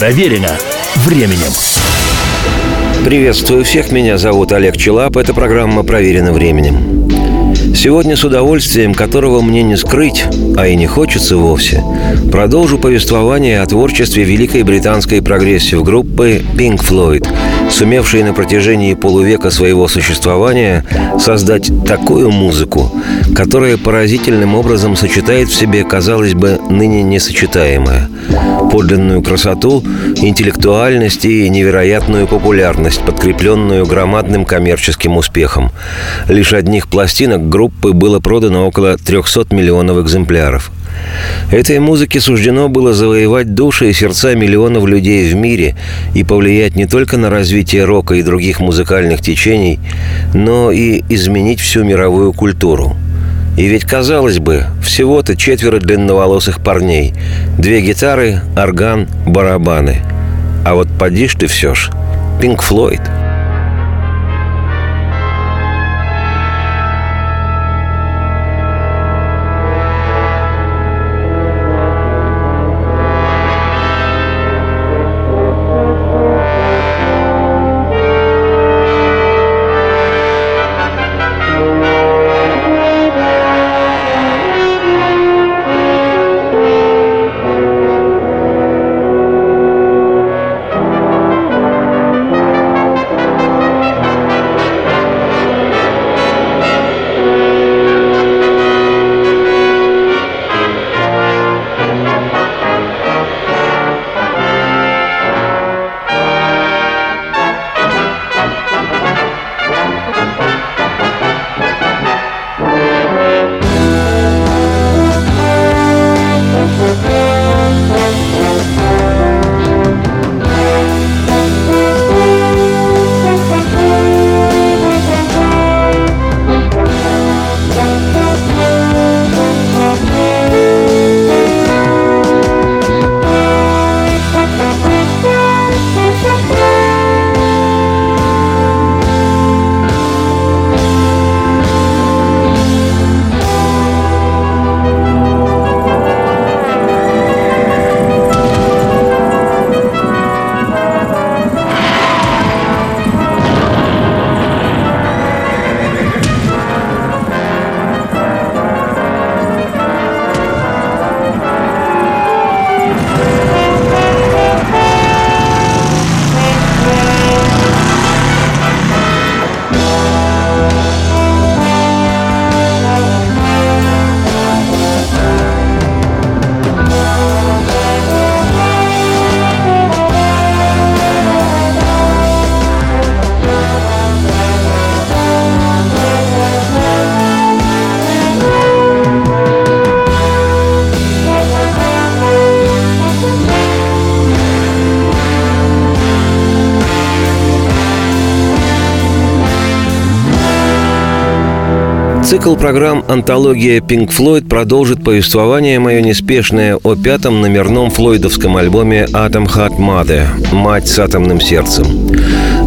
Проверено временем. Приветствую всех, меня зовут Олег Челап, это программа «Проверено временем». Сегодня с удовольствием, которого мне не скрыть, а и не хочется вовсе, продолжу повествование о творчестве великой британской прогрессив-группы Pink Floyd, сумевшей на протяжении полувека своего существования создать такую музыку, которая поразительным образом сочетает в себе, казалось бы, ныне несочетаемое – подлинную красоту, интеллектуальность и невероятную популярность, подкрепленную громадным коммерческим успехом. Лишь одних пластинок группы было продано около 300 миллионов экземпляров – Этой музыке суждено было завоевать души и сердца миллионов людей в мире и повлиять не только на развитие рока и других музыкальных течений, но и изменить всю мировую культуру. И ведь, казалось бы, всего-то четверо длинноволосых парней. Две гитары, орган, барабаны. А вот поди ж ты все ж. Пинк Флойд – Цикл программ «Антология Pink Floyd» продолжит повествование мое неспешное о пятом номерном флойдовском альбоме «Atom Heart Mother» «Мать с атомным сердцем».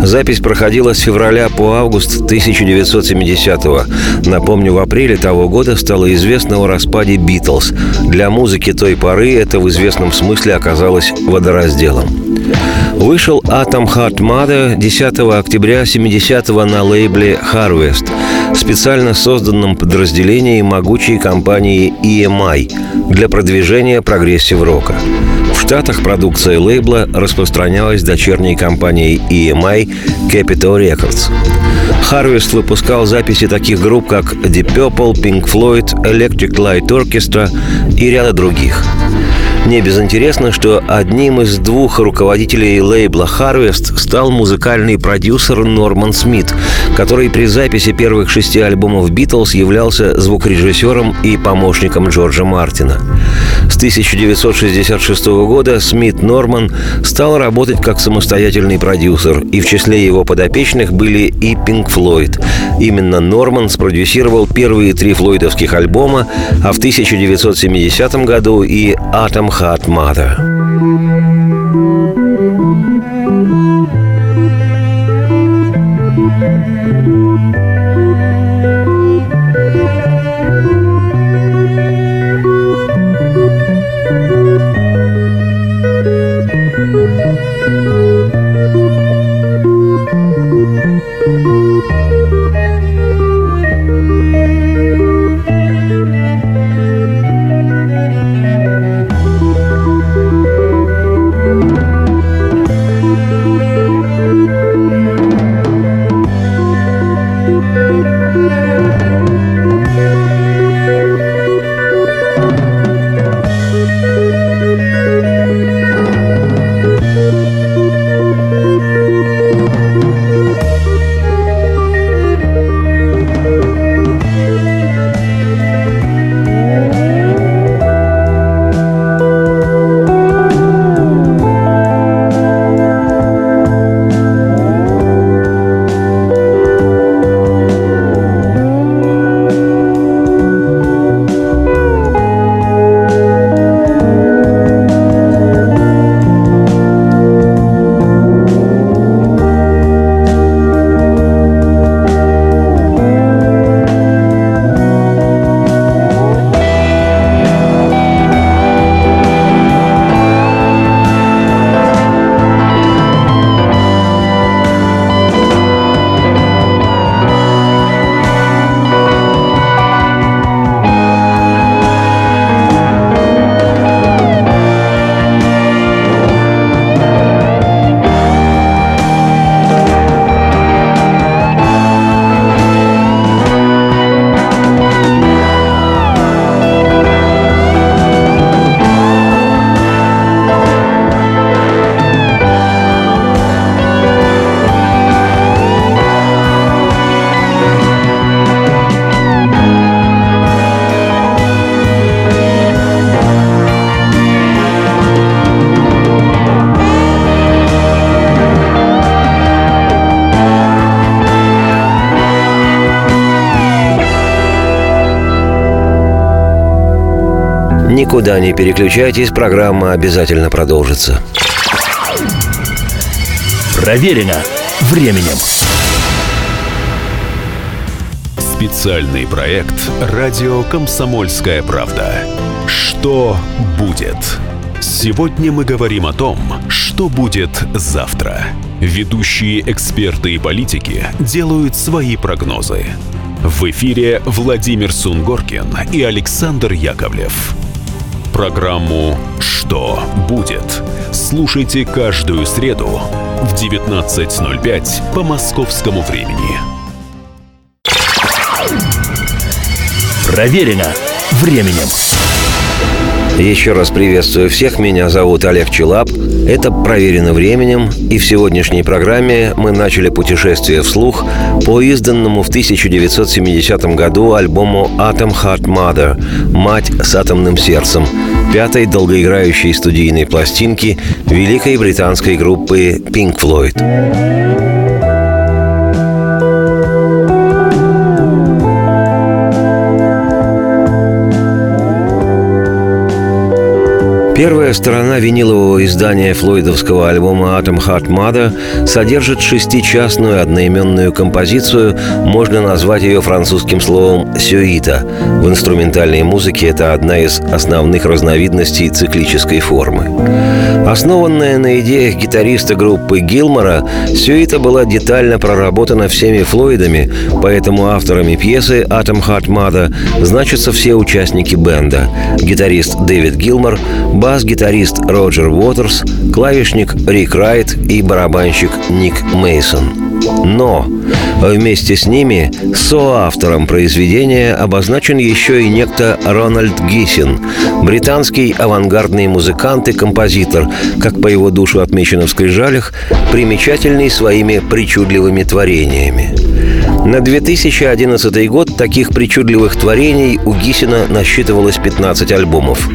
Запись проходила с февраля по август 1970-го. Напомню, в апреле того года стало известно о распаде «Битлз». Для музыки той поры это в известном смысле оказалось водоразделом. Вышел «Atom Heart Mother» 10 октября 70-го на лейбле «Harvest», специально созданном подразделении могучей компании EMI для продвижения прогрессив-рока. В Штатах продукция лейбла распространялась дочерней компанией EMI Capitol Records. Harvest выпускал записи таких групп, как Deep Purple, Pink Floyd, Electric Light Orchestra и ряда других – не безинтересно, что одним из двух руководителей лейбла Harvest стал музыкальный продюсер Норман Смит, который при записи первых шести альбомов Битлз являлся звукорежиссером и помощником Джорджа Мартина. С 1966 года Смит Норман стал работать как самостоятельный продюсер, и в числе его подопечных были и Pink Floyd. Именно Норман спродюсировал первые три флойдовских альбома, а в 1970 году и Atom Heart Mother. Никуда не переключайтесь, программа обязательно продолжится. Проверено временем. Специальный проект «Радио Комсомольская правда». Что будет? Сегодня мы говорим о том, что будет завтра. Ведущие эксперты и политики делают свои прогнозы. В эфире Владимир Сунгоркин и Александр Яковлев. Программу «Что будет?» слушайте каждую среду в 19.05 по московскому времени. Проверено временем. Еще раз приветствую всех, меня зовут Олег Челап. Это «Проверено временем», и в сегодняшней программе мы начали путешествие вслух по изданному в 1970 году альбому «Atom Heart Mother» «Мать с атомным сердцем», пятой долгоиграющей студийной пластинки великой британской группы Pink Floyd. Первая сторона винилового издания флойдовского альбома «Atom Heart Mother» содержит шестичастную одноименную композицию, можно назвать ее французским словом «сюита». В инструментальной музыке это одна из основных разновидностей циклической формы. Основанная на идеях гитариста группы Гилмора, сюита была детально проработана всеми Флойдами, поэтому авторами пьесы «Atom Heart Mother» значатся все участники бенда. Гитарист Дэвид Гилмор, бас-гитарист Роджер Уотерс, клавишник Рик Райт и барабанщик Ник Мейсон. Но вместе с ними соавтором произведения обозначен еще и некто Рональд Гиссин, британский авангардный музыкант и композитор, как по его душу отмечено в скрижалях, примечательный своими причудливыми творениями. На 2011 год таких причудливых творений у Гисина насчитывалось 15 альбомов.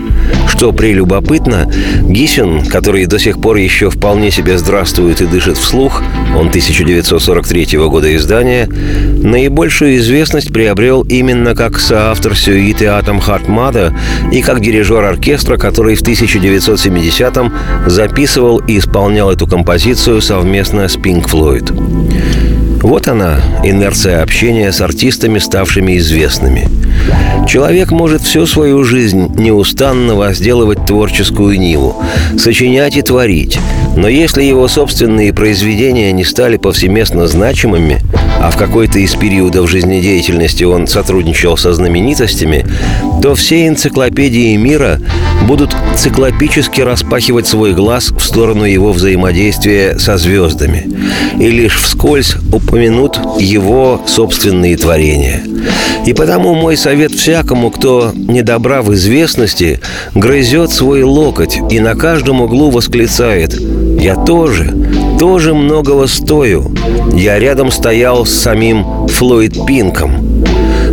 Что прелюбопытно, Гисин, который до сих пор еще вполне себе здравствует и дышит вслух, он 1943 года издания, наибольшую известность приобрел именно как соавтор сюиты «Атом Хартмада» и как дирижер оркестра, который в 1970-м записывал и исполнял эту композицию совместно с Pink Floyd. Вот она, инерция общения с артистами, ставшими известными. Человек может всю свою жизнь неустанно возделывать творческую ниву, сочинять и творить. Но если его собственные произведения не стали повсеместно значимыми, а в какой-то из периодов жизнедеятельности он сотрудничал со знаменитостями, то все энциклопедии мира будут циклопически распахивать свой глаз в сторону его взаимодействия со звездами и лишь вскользь упомянут его собственные творения. И потому мой совет всякому, кто недобра в известности, грызет свой локоть и на каждом углу восклицает «Я тоже, тоже многого стою. Я рядом стоял с самим Флойд Пинком».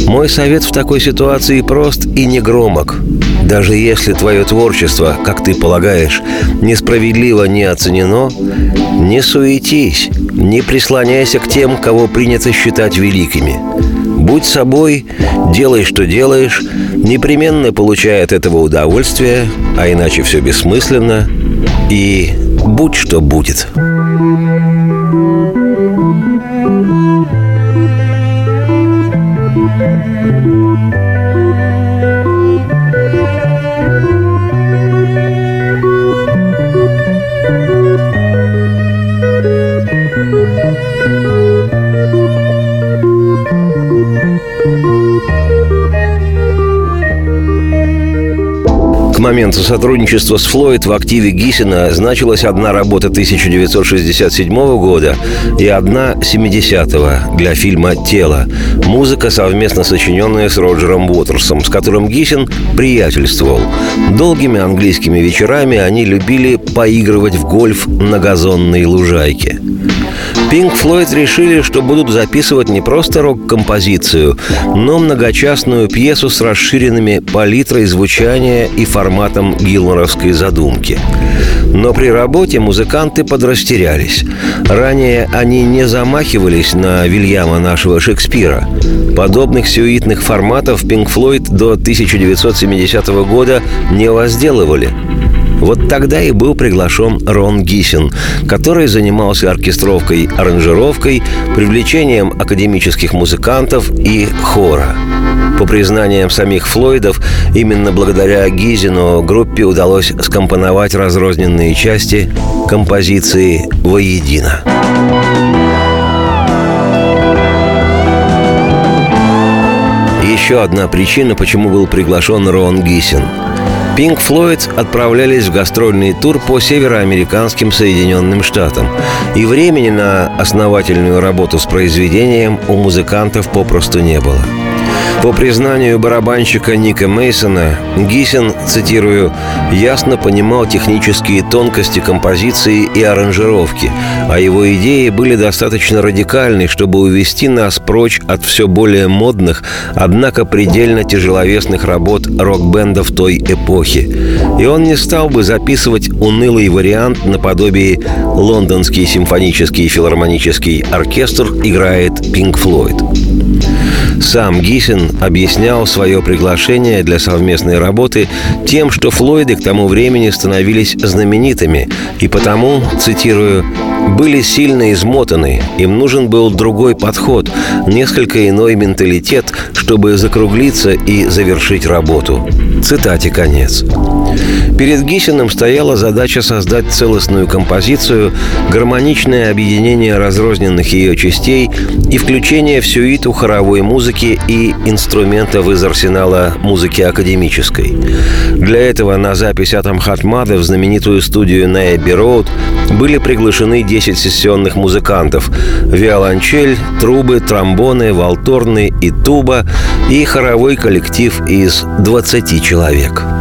Мой совет в такой ситуации прост и негромок. Даже если твое творчество, как ты полагаешь, несправедливо не оценено, не суетись, не прислоняйся к тем, кого принято считать великими. Будь собой, делай, что делаешь, непременно получай от этого удовольствие, а иначе все бессмысленно, и будь что будет. Моменту сотрудничества с Флойд в активе Гиссена значилась одна работа 1967 года и одна 70-го для фильма «Тело». Музыка, совместно сочиненная с Роджером Уотерсом, с которым Гиссен приятельствовал. Долгими английскими вечерами они любили поигрывать в гольф на газонной лужайке. Pink Floyd решили, что будут записывать не просто рок-композицию, но многочастную пьесу с расширенными палитрой звучания и форматом гилморовской задумки. Но при работе музыканты подрастерялись. Ранее они не замахивались на Вильяма нашего Шекспира. Подобных сюитных форматов Pink Floyd до 1970 года не возделывали – вот тогда и был приглашен Рон Гисин, который занимался оркестровкой, аранжировкой, привлечением академических музыкантов и хора. По признаниям самих Флойдов, именно благодаря Гизину группе удалось скомпоновать разрозненные части композиции воедино. Еще одна причина, почему был приглашен Рон Гисин – Pink Floyd отправлялись в гастрольный тур по североамериканским Соединенным Штатам, и времени на основательную работу с произведением у музыкантов попросту не было – по признанию барабанщика Ника Мейсона, Гисин, цитирую, «ясно понимал технические тонкости композиции и аранжировки, а его идеи были достаточно радикальны, чтобы увести нас прочь от все более модных, однако предельно тяжеловесных работ рок-бендов той эпохи. И он не стал бы записывать унылый вариант наподобие «Лондонский симфонический филармонический оркестр играет Пинк Флойд». Сам Гисин объяснял свое приглашение для совместной работы тем, что Флойды к тому времени становились знаменитыми, и потому, цитирую, были сильно измотаны, им нужен был другой подход, несколько иной менталитет, чтобы закруглиться и завершить работу. Цитате конец. Перед Гисиным стояла задача создать целостную композицию, гармоничное объединение разрозненных ее частей и включение в сюиту хоровой музыки и инструментов из арсенала музыки академической. Для этого на запись Атом Хатмада в знаменитую студию на Эбби Роуд были приглашены 10 сессионных музыкантов – виолончель, трубы, тромбоны, валторны и туба и хоровой коллектив из 20 человек –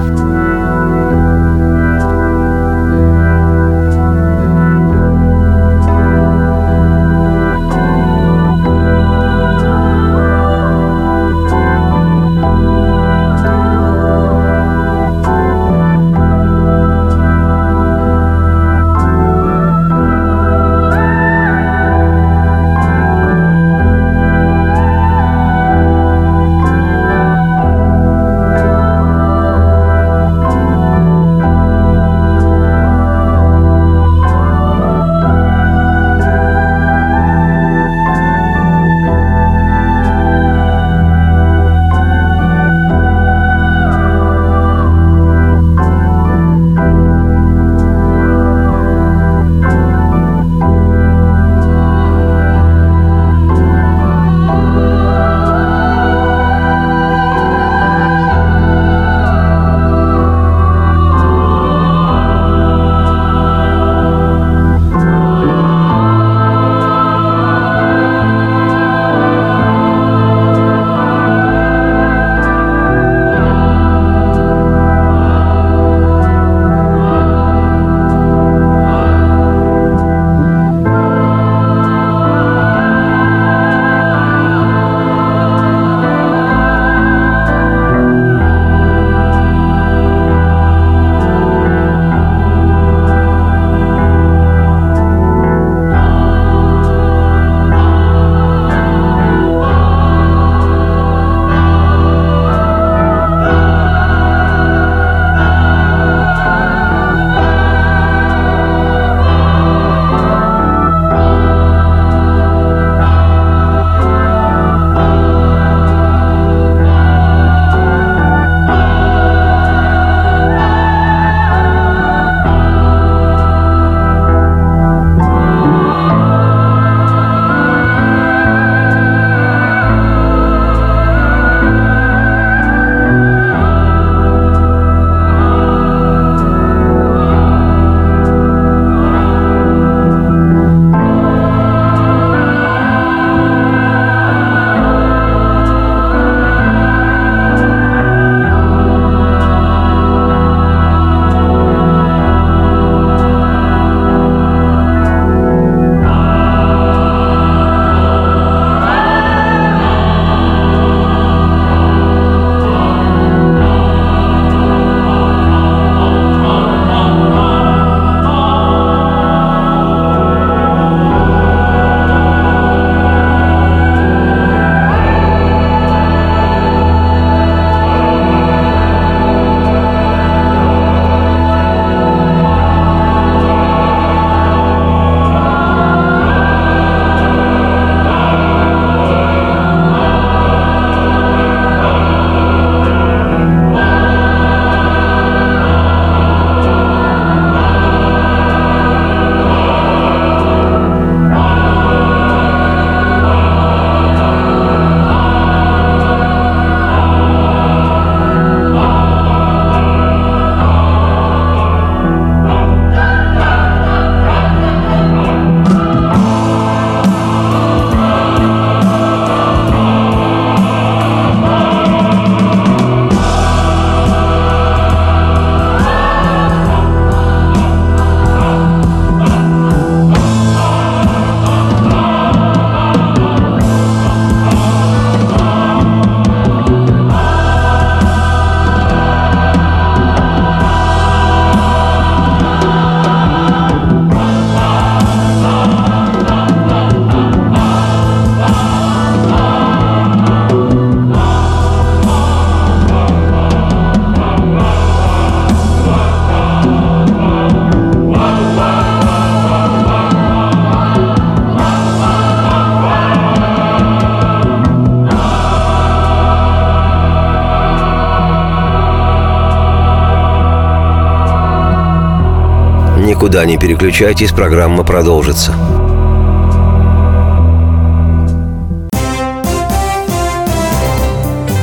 Никуда не переключайтесь, программа продолжится.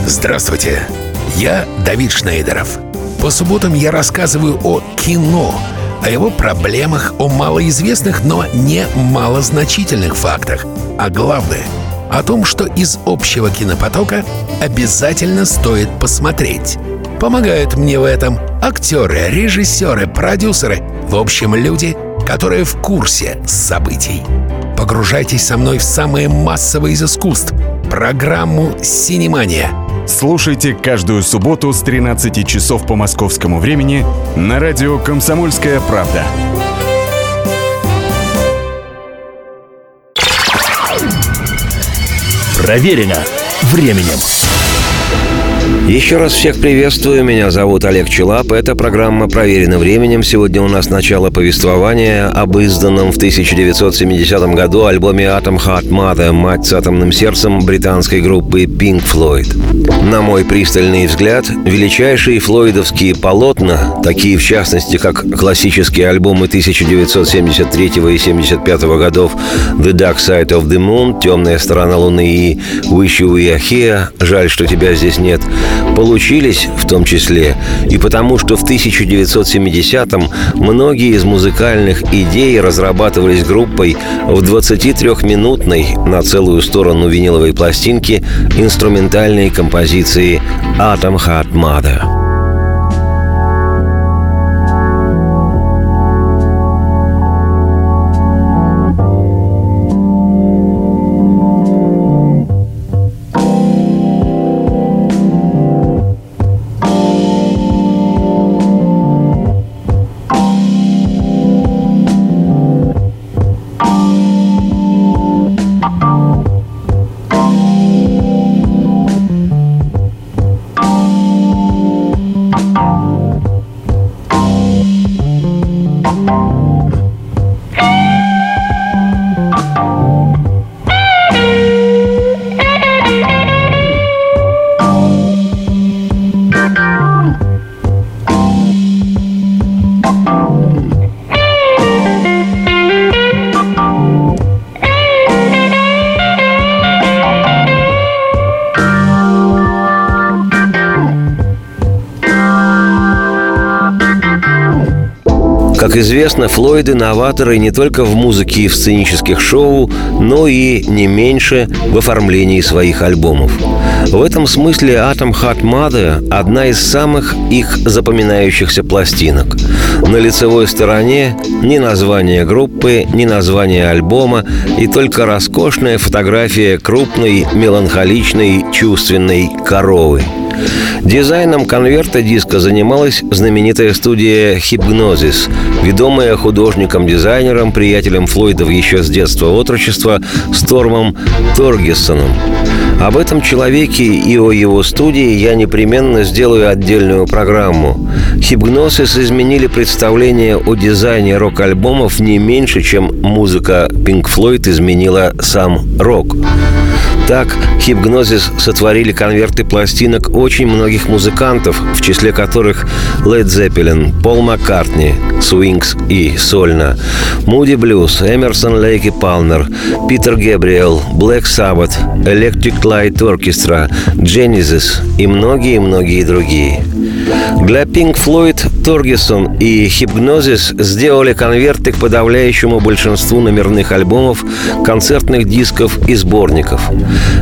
Здравствуйте, я Давид Шнейдеров. По субботам я рассказываю о кино, о его проблемах, о малоизвестных, но не малозначительных фактах, а главное — о том, что из общего кинопотока обязательно стоит посмотреть. Помогают мне в этом актеры, режиссеры, продюсеры, в общем, люди, которые в курсе событий. Погружайтесь со мной в самое массовое из искусств — программу «Синемания». Слушайте каждую субботу с 13 часов по московскому времени на радио «Комсомольская правда». Проверено временем. Еще раз всех приветствую. Меня зовут Олег Челап. Эта программа «Проверена временем». Сегодня у нас начало повествования об изданном в 1970 году альбоме «Atom Heart Mother» «Мать с атомным сердцем» британской группы Pink Floyd. На мой пристальный взгляд, величайшие флойдовские полотна, такие в частности, как классические альбомы 1973 и 75 годов «The Dark Side of the Moon», «Темная сторона Луны» и «Wish You Were Here», «Жаль, что тебя здесь нет», получились в том числе. И потому, что в 1970-м многие из музыкальных идей разрабатывались группой в 23-минутной на целую сторону виниловой пластинки инструментальной композиции «Atom Heart Как известно, Флойды – новаторы не только в музыке и в сценических шоу, но и не меньше в оформлении своих альбомов. В этом смысле «Atom Hot Mother» – одна из самых их запоминающихся пластинок. На лицевой стороне ни название группы, ни название альбома, и только роскошная фотография крупной, меланхоличной, чувственной коровы – Дизайном конверта диска занималась знаменитая студия «Хипгнозис», ведомая художником-дизайнером, приятелем Флойдов еще с детства отрочества Стормом Торгессоном. Об этом человеке и о его студии я непременно сделаю отдельную программу. Хипгносис изменили представление о дизайне рок-альбомов не меньше, чем музыка Pink Floyd изменила сам рок. Так, Хипгнозис сотворили конверты пластинок очень многих музыкантов, в числе которых Led Zeppelin, Пол Маккартни, Свинкс и сольно, Муди Блюз, Эмерсон Лейк и Палмер, Питер Гэбриэл, Black Sabbath, Electric Light Orchestra, Genesis и многие-многие другие. Для Pink Floyd, Торгисон и Hypnosis сделали конверты к подавляющему большинству номерных альбомов, концертных дисков и сборников.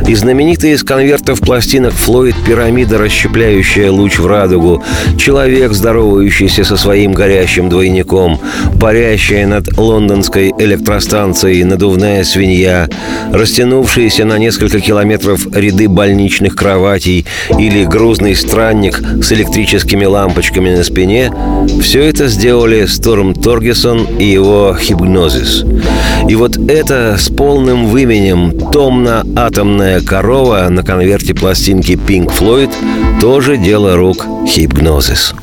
И знаменитые из конвертов пластинок Флойд «Пирамида, расщепляющая луч в радугу», «Человек, здоровающийся со своим горящим двойником», «Парящая над лондонской электростанцией надувная свинья», растянувшиеся на несколько километров ряды больничных кроватей или грузный странник с электрическими лампочками на спине, все это сделали Сторм Торгесон и его Хипнозис. И вот это с полным выменем «Томно-атомная корова» на конверте пластинки Pink Floyd тоже дело рук Хипнозис.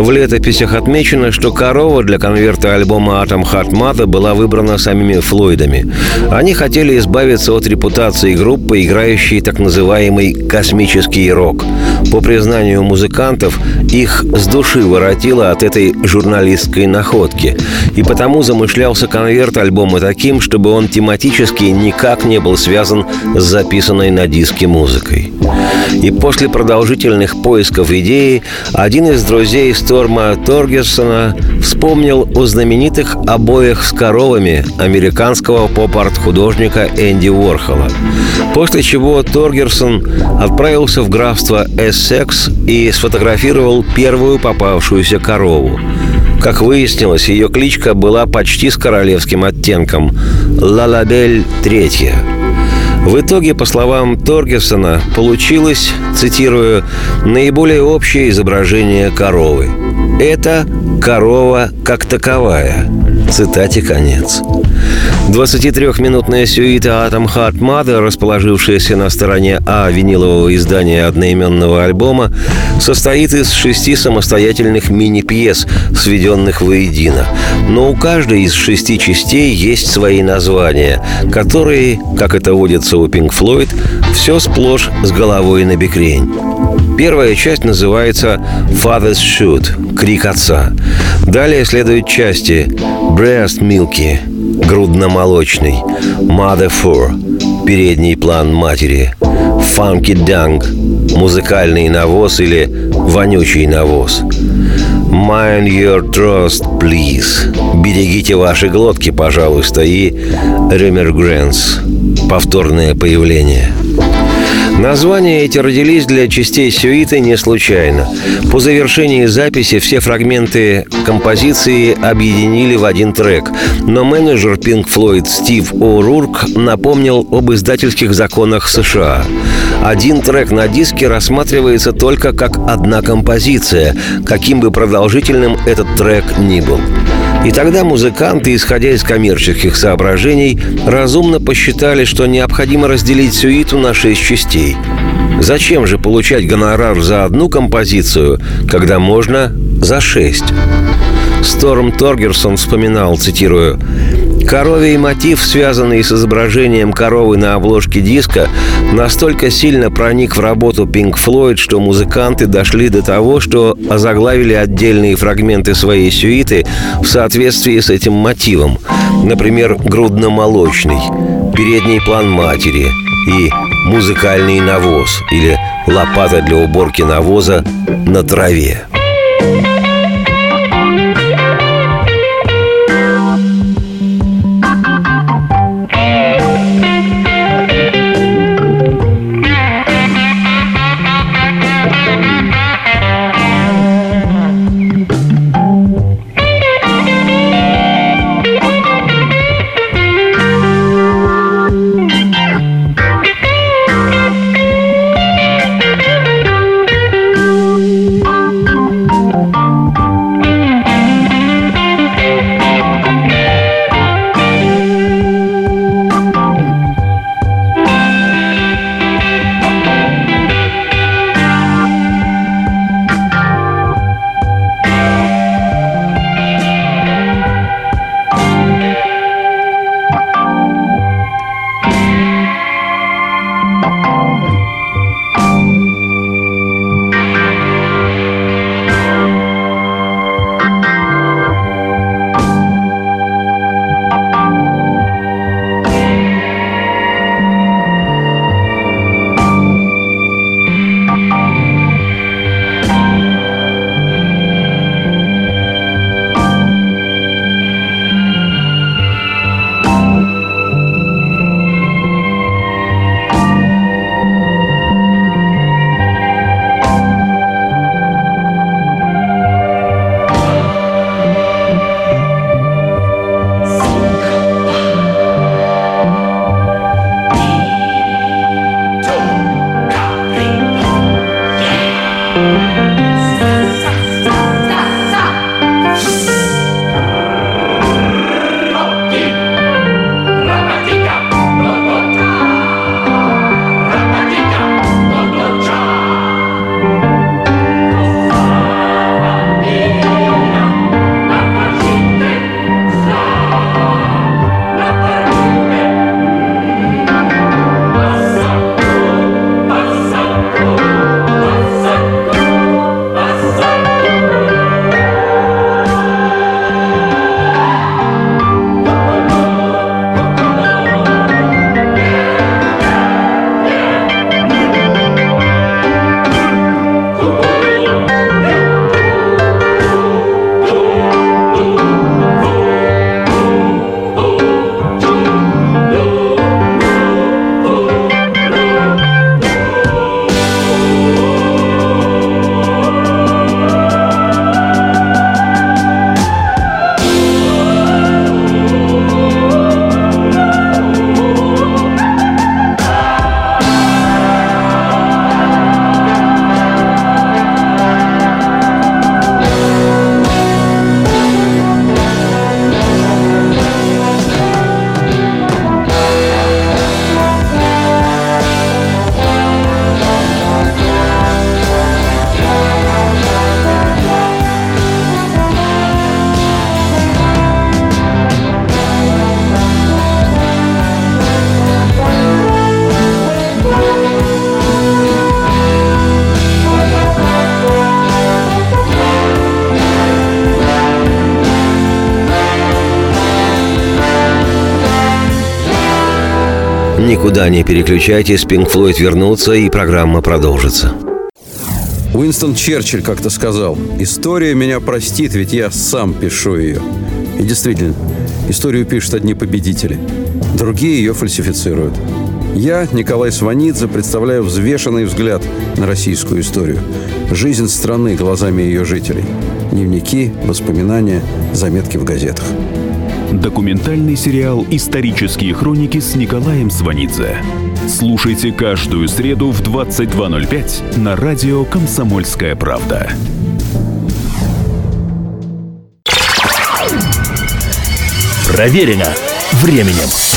В летописях отмечено, что корова для конверта альбома «Атом Mother» была выбрана самими Флойдами. Они хотели избавиться от репутации группы, играющей так называемый «космический рок». По признанию музыкантов, их с души воротило от этой журналистской находки. И потому замышлялся конверт альбома таким, чтобы он тематически никак не был связан с записанной на диске музыкой. И после продолжительных поисков идеи один из друзей Сторма Торгерсона вспомнил о знаменитых обоях с коровами американского поп-арт-художника Энди Уорхола. После чего Торгерсон отправился в графство Эссекс и сфотографировал первую попавшуюся корову. Как выяснилось, ее кличка была почти с королевским оттенком – Лалабель Третья. В итоге, по словам Торгерсона, получилось, цитирую, наиболее общее изображение коровы. Это корова как таковая. Цитате конец. 23-минутная сюита «Atom Heart Mother», расположившаяся на стороне А винилового издания одноименного альбома, состоит из шести самостоятельных мини-пьес, сведенных воедино. Но у каждой из шести частей есть свои названия, которые, как это водится у Pink Floyd, все сплошь с головой на бекрень. Первая часть называется «Father's Shoot» – «Крик отца». Далее следуют части «Breast Milky» – «Грудно-молочный», «Mother For» – «Передний план матери», «Funky Dung» – «Музыкальный навоз» или «Вонючий навоз», Mind your trust, please. Берегите ваши глотки, пожалуйста, и Ремергрэнс. Повторное появление. Названия эти родились для частей сюиты не случайно. По завершении записи все фрагменты композиции объединили в один трек. Но менеджер Pink Floyd Стив О'Рурк напомнил об издательских законах США. Один трек на диске рассматривается только как одна композиция, каким бы продолжительным этот трек ни был. И тогда музыканты, исходя из коммерческих соображений, разумно посчитали, что необходимо разделить сюиту на шесть частей. Зачем же получать гонорар за одну композицию, когда можно за шесть? Сторм Торгерсон вспоминал, цитирую, Коровий мотив, связанный с изображением коровы на обложке диска, настолько сильно проник в работу Pink Floyd, что музыканты дошли до того, что озаглавили отдельные фрагменты своей сюиты в соответствии с этим мотивом. Например, «Грудно-молочный», «Передний план матери» и «Музыкальный навоз» или «Лопата для уборки навоза на траве». Никуда не переключайтесь, Pink Floyd вернутся и программа продолжится. Уинстон Черчилль как-то сказал, «История меня простит, ведь я сам пишу ее». И действительно, историю пишут одни победители, другие ее фальсифицируют. Я, Николай Сванидзе, представляю взвешенный взгляд на российскую историю. Жизнь страны глазами ее жителей. Дневники, воспоминания, заметки в газетах. Документальный сериал «Исторические хроники» с Николаем Сванидзе. Слушайте каждую среду в 22.05 на радио «Комсомольская правда». Проверено временем.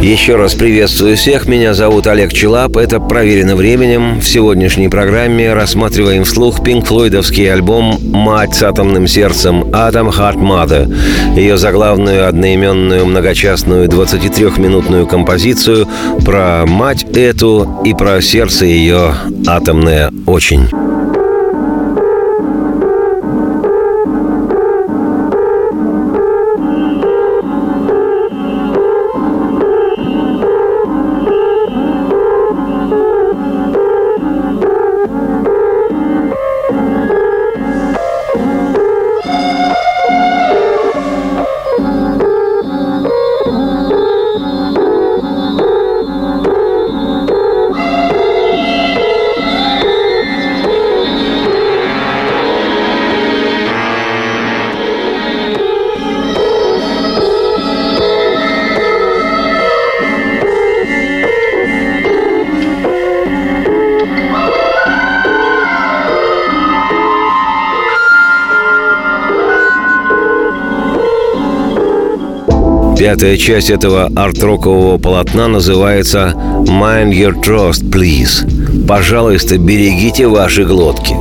Еще раз приветствую всех. Меня зовут Олег Челап. Это «Проверено временем». В сегодняшней программе рассматриваем вслух пинк флойдовский альбом «Мать с атомным сердцем» «Atom Heart Mother». Ее заглавную одноименную многочастную 23-минутную композицию про мать эту и про сердце ее атомное очень. Пятая часть этого арт-рокового полотна называется «Mind your trust, please». «Пожалуйста, берегите ваши глотки».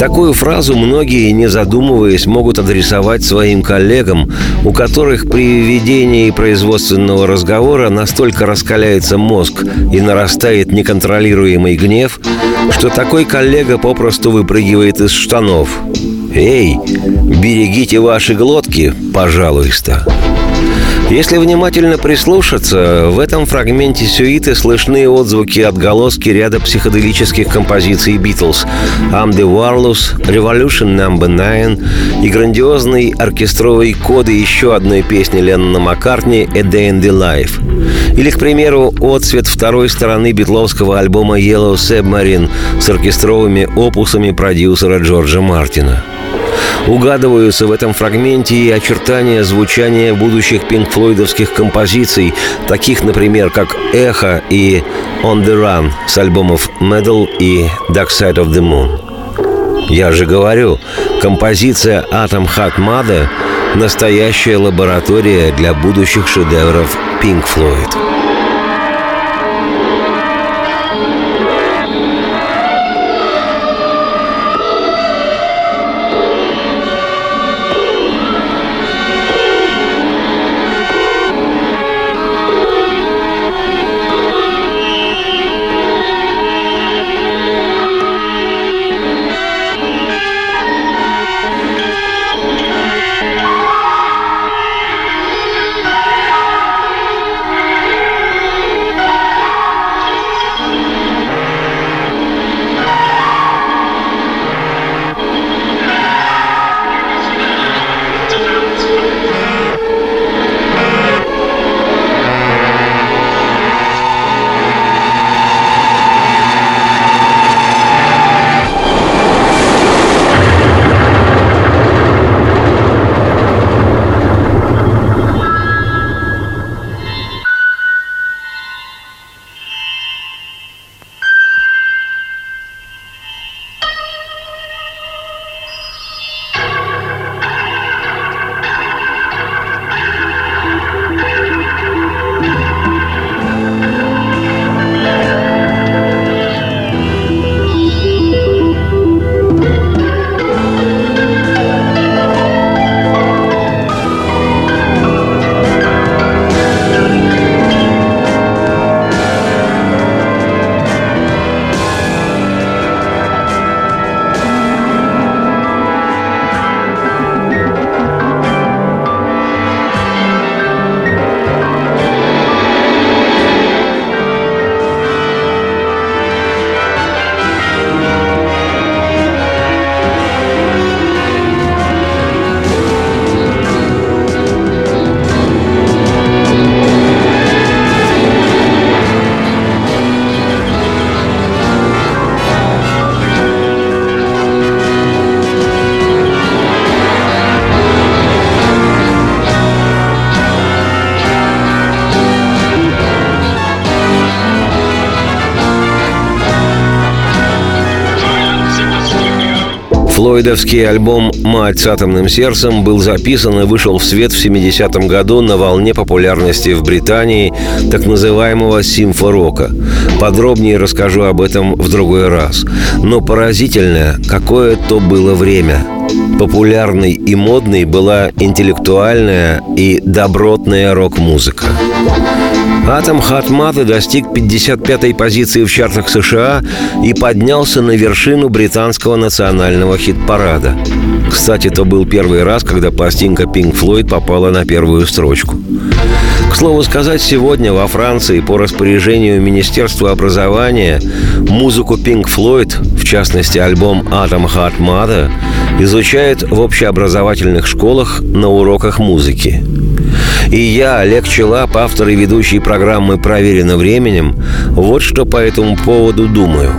Такую фразу многие, не задумываясь, могут адресовать своим коллегам, у которых при ведении производственного разговора настолько раскаляется мозг и нарастает неконтролируемый гнев, что такой коллега попросту выпрыгивает из штанов. «Эй, берегите ваши глотки, пожалуйста». Если внимательно прислушаться, в этом фрагменте сюиты слышны отзвуки отголоски ряда психоделических композиций Битлз «I'm the Warless», «Revolution No. 9» и грандиозный оркестровый коды еще одной песни Леннона Маккартни «A Day in the Life». Или, к примеру, отцвет второй стороны битловского альбома «Yellow Submarine» с оркестровыми опусами продюсера Джорджа Мартина – Угадываются в этом фрагменте и очертания звучания будущих пинкфлойдовских композиций, таких, например, как «Эхо» и «On the Run» с альбомов «Medal» и «Dark Side of the Moon». Я же говорю, композиция «Atom Hot Mother» — настоящая лаборатория для будущих шедевров Pink Floyd. Флойдовский альбом «Мать с атомным сердцем» был записан и вышел в свет в 70-м году на волне популярности в Британии так называемого симфорока. Подробнее расскажу об этом в другой раз. Но поразительно, какое то было время – Популярной и модной была интеллектуальная и добротная рок-музыка. Атом Хатматы достиг 55-й позиции в чартах США и поднялся на вершину британского национального хит-парада. Кстати, это был первый раз, когда пластинка Pink Floyd попала на первую строчку. К слову сказать, сегодня во Франции по распоряжению Министерства образования музыку Pink Floyd, в частности альбом Atom Heart Mother, изучают в общеобразовательных школах на уроках музыки. И я, Олег Челап, автор и ведущий программы «Проверено временем», вот что по этому поводу думаю.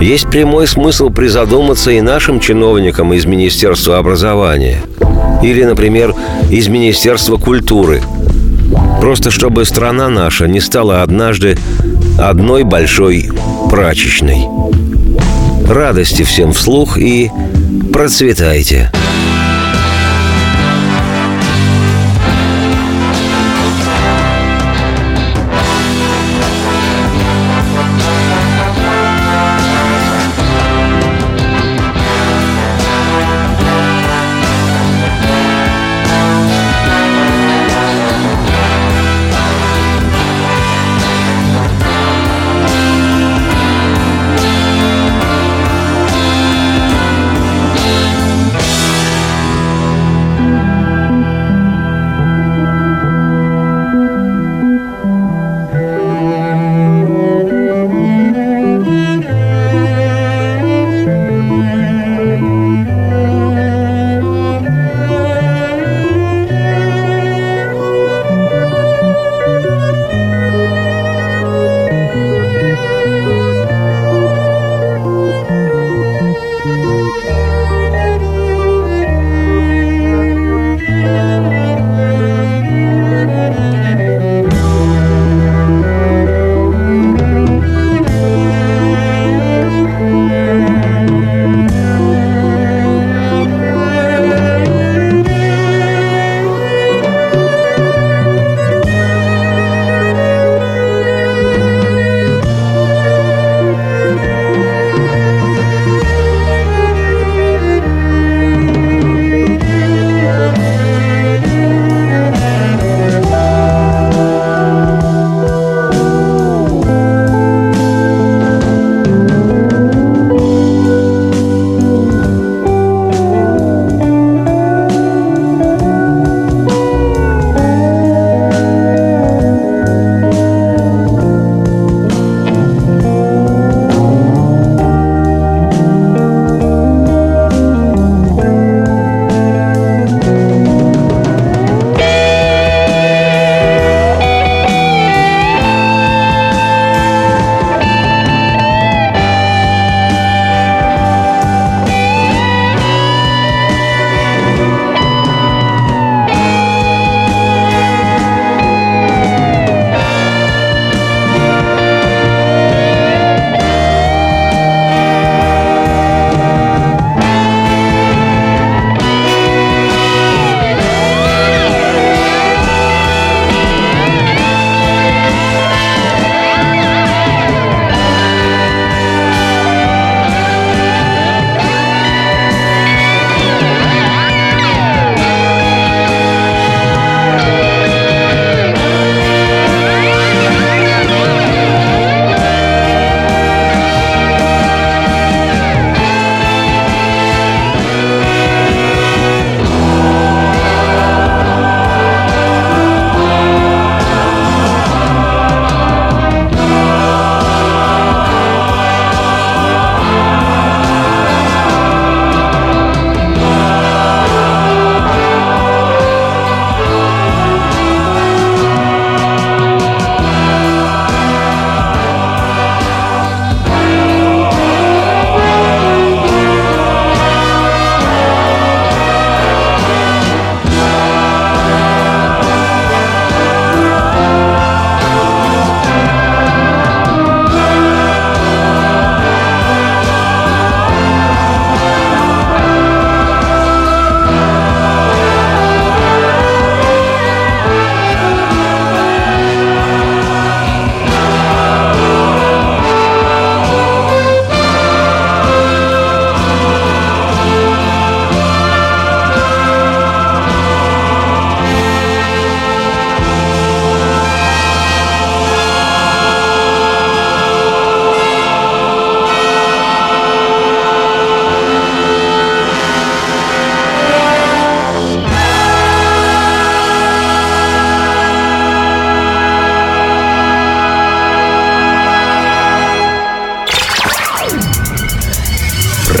Есть прямой смысл призадуматься и нашим чиновникам из Министерства образования. Или, например, из Министерства культуры. Просто чтобы страна наша не стала однажды одной большой прачечной. Радости всем вслух и процветайте!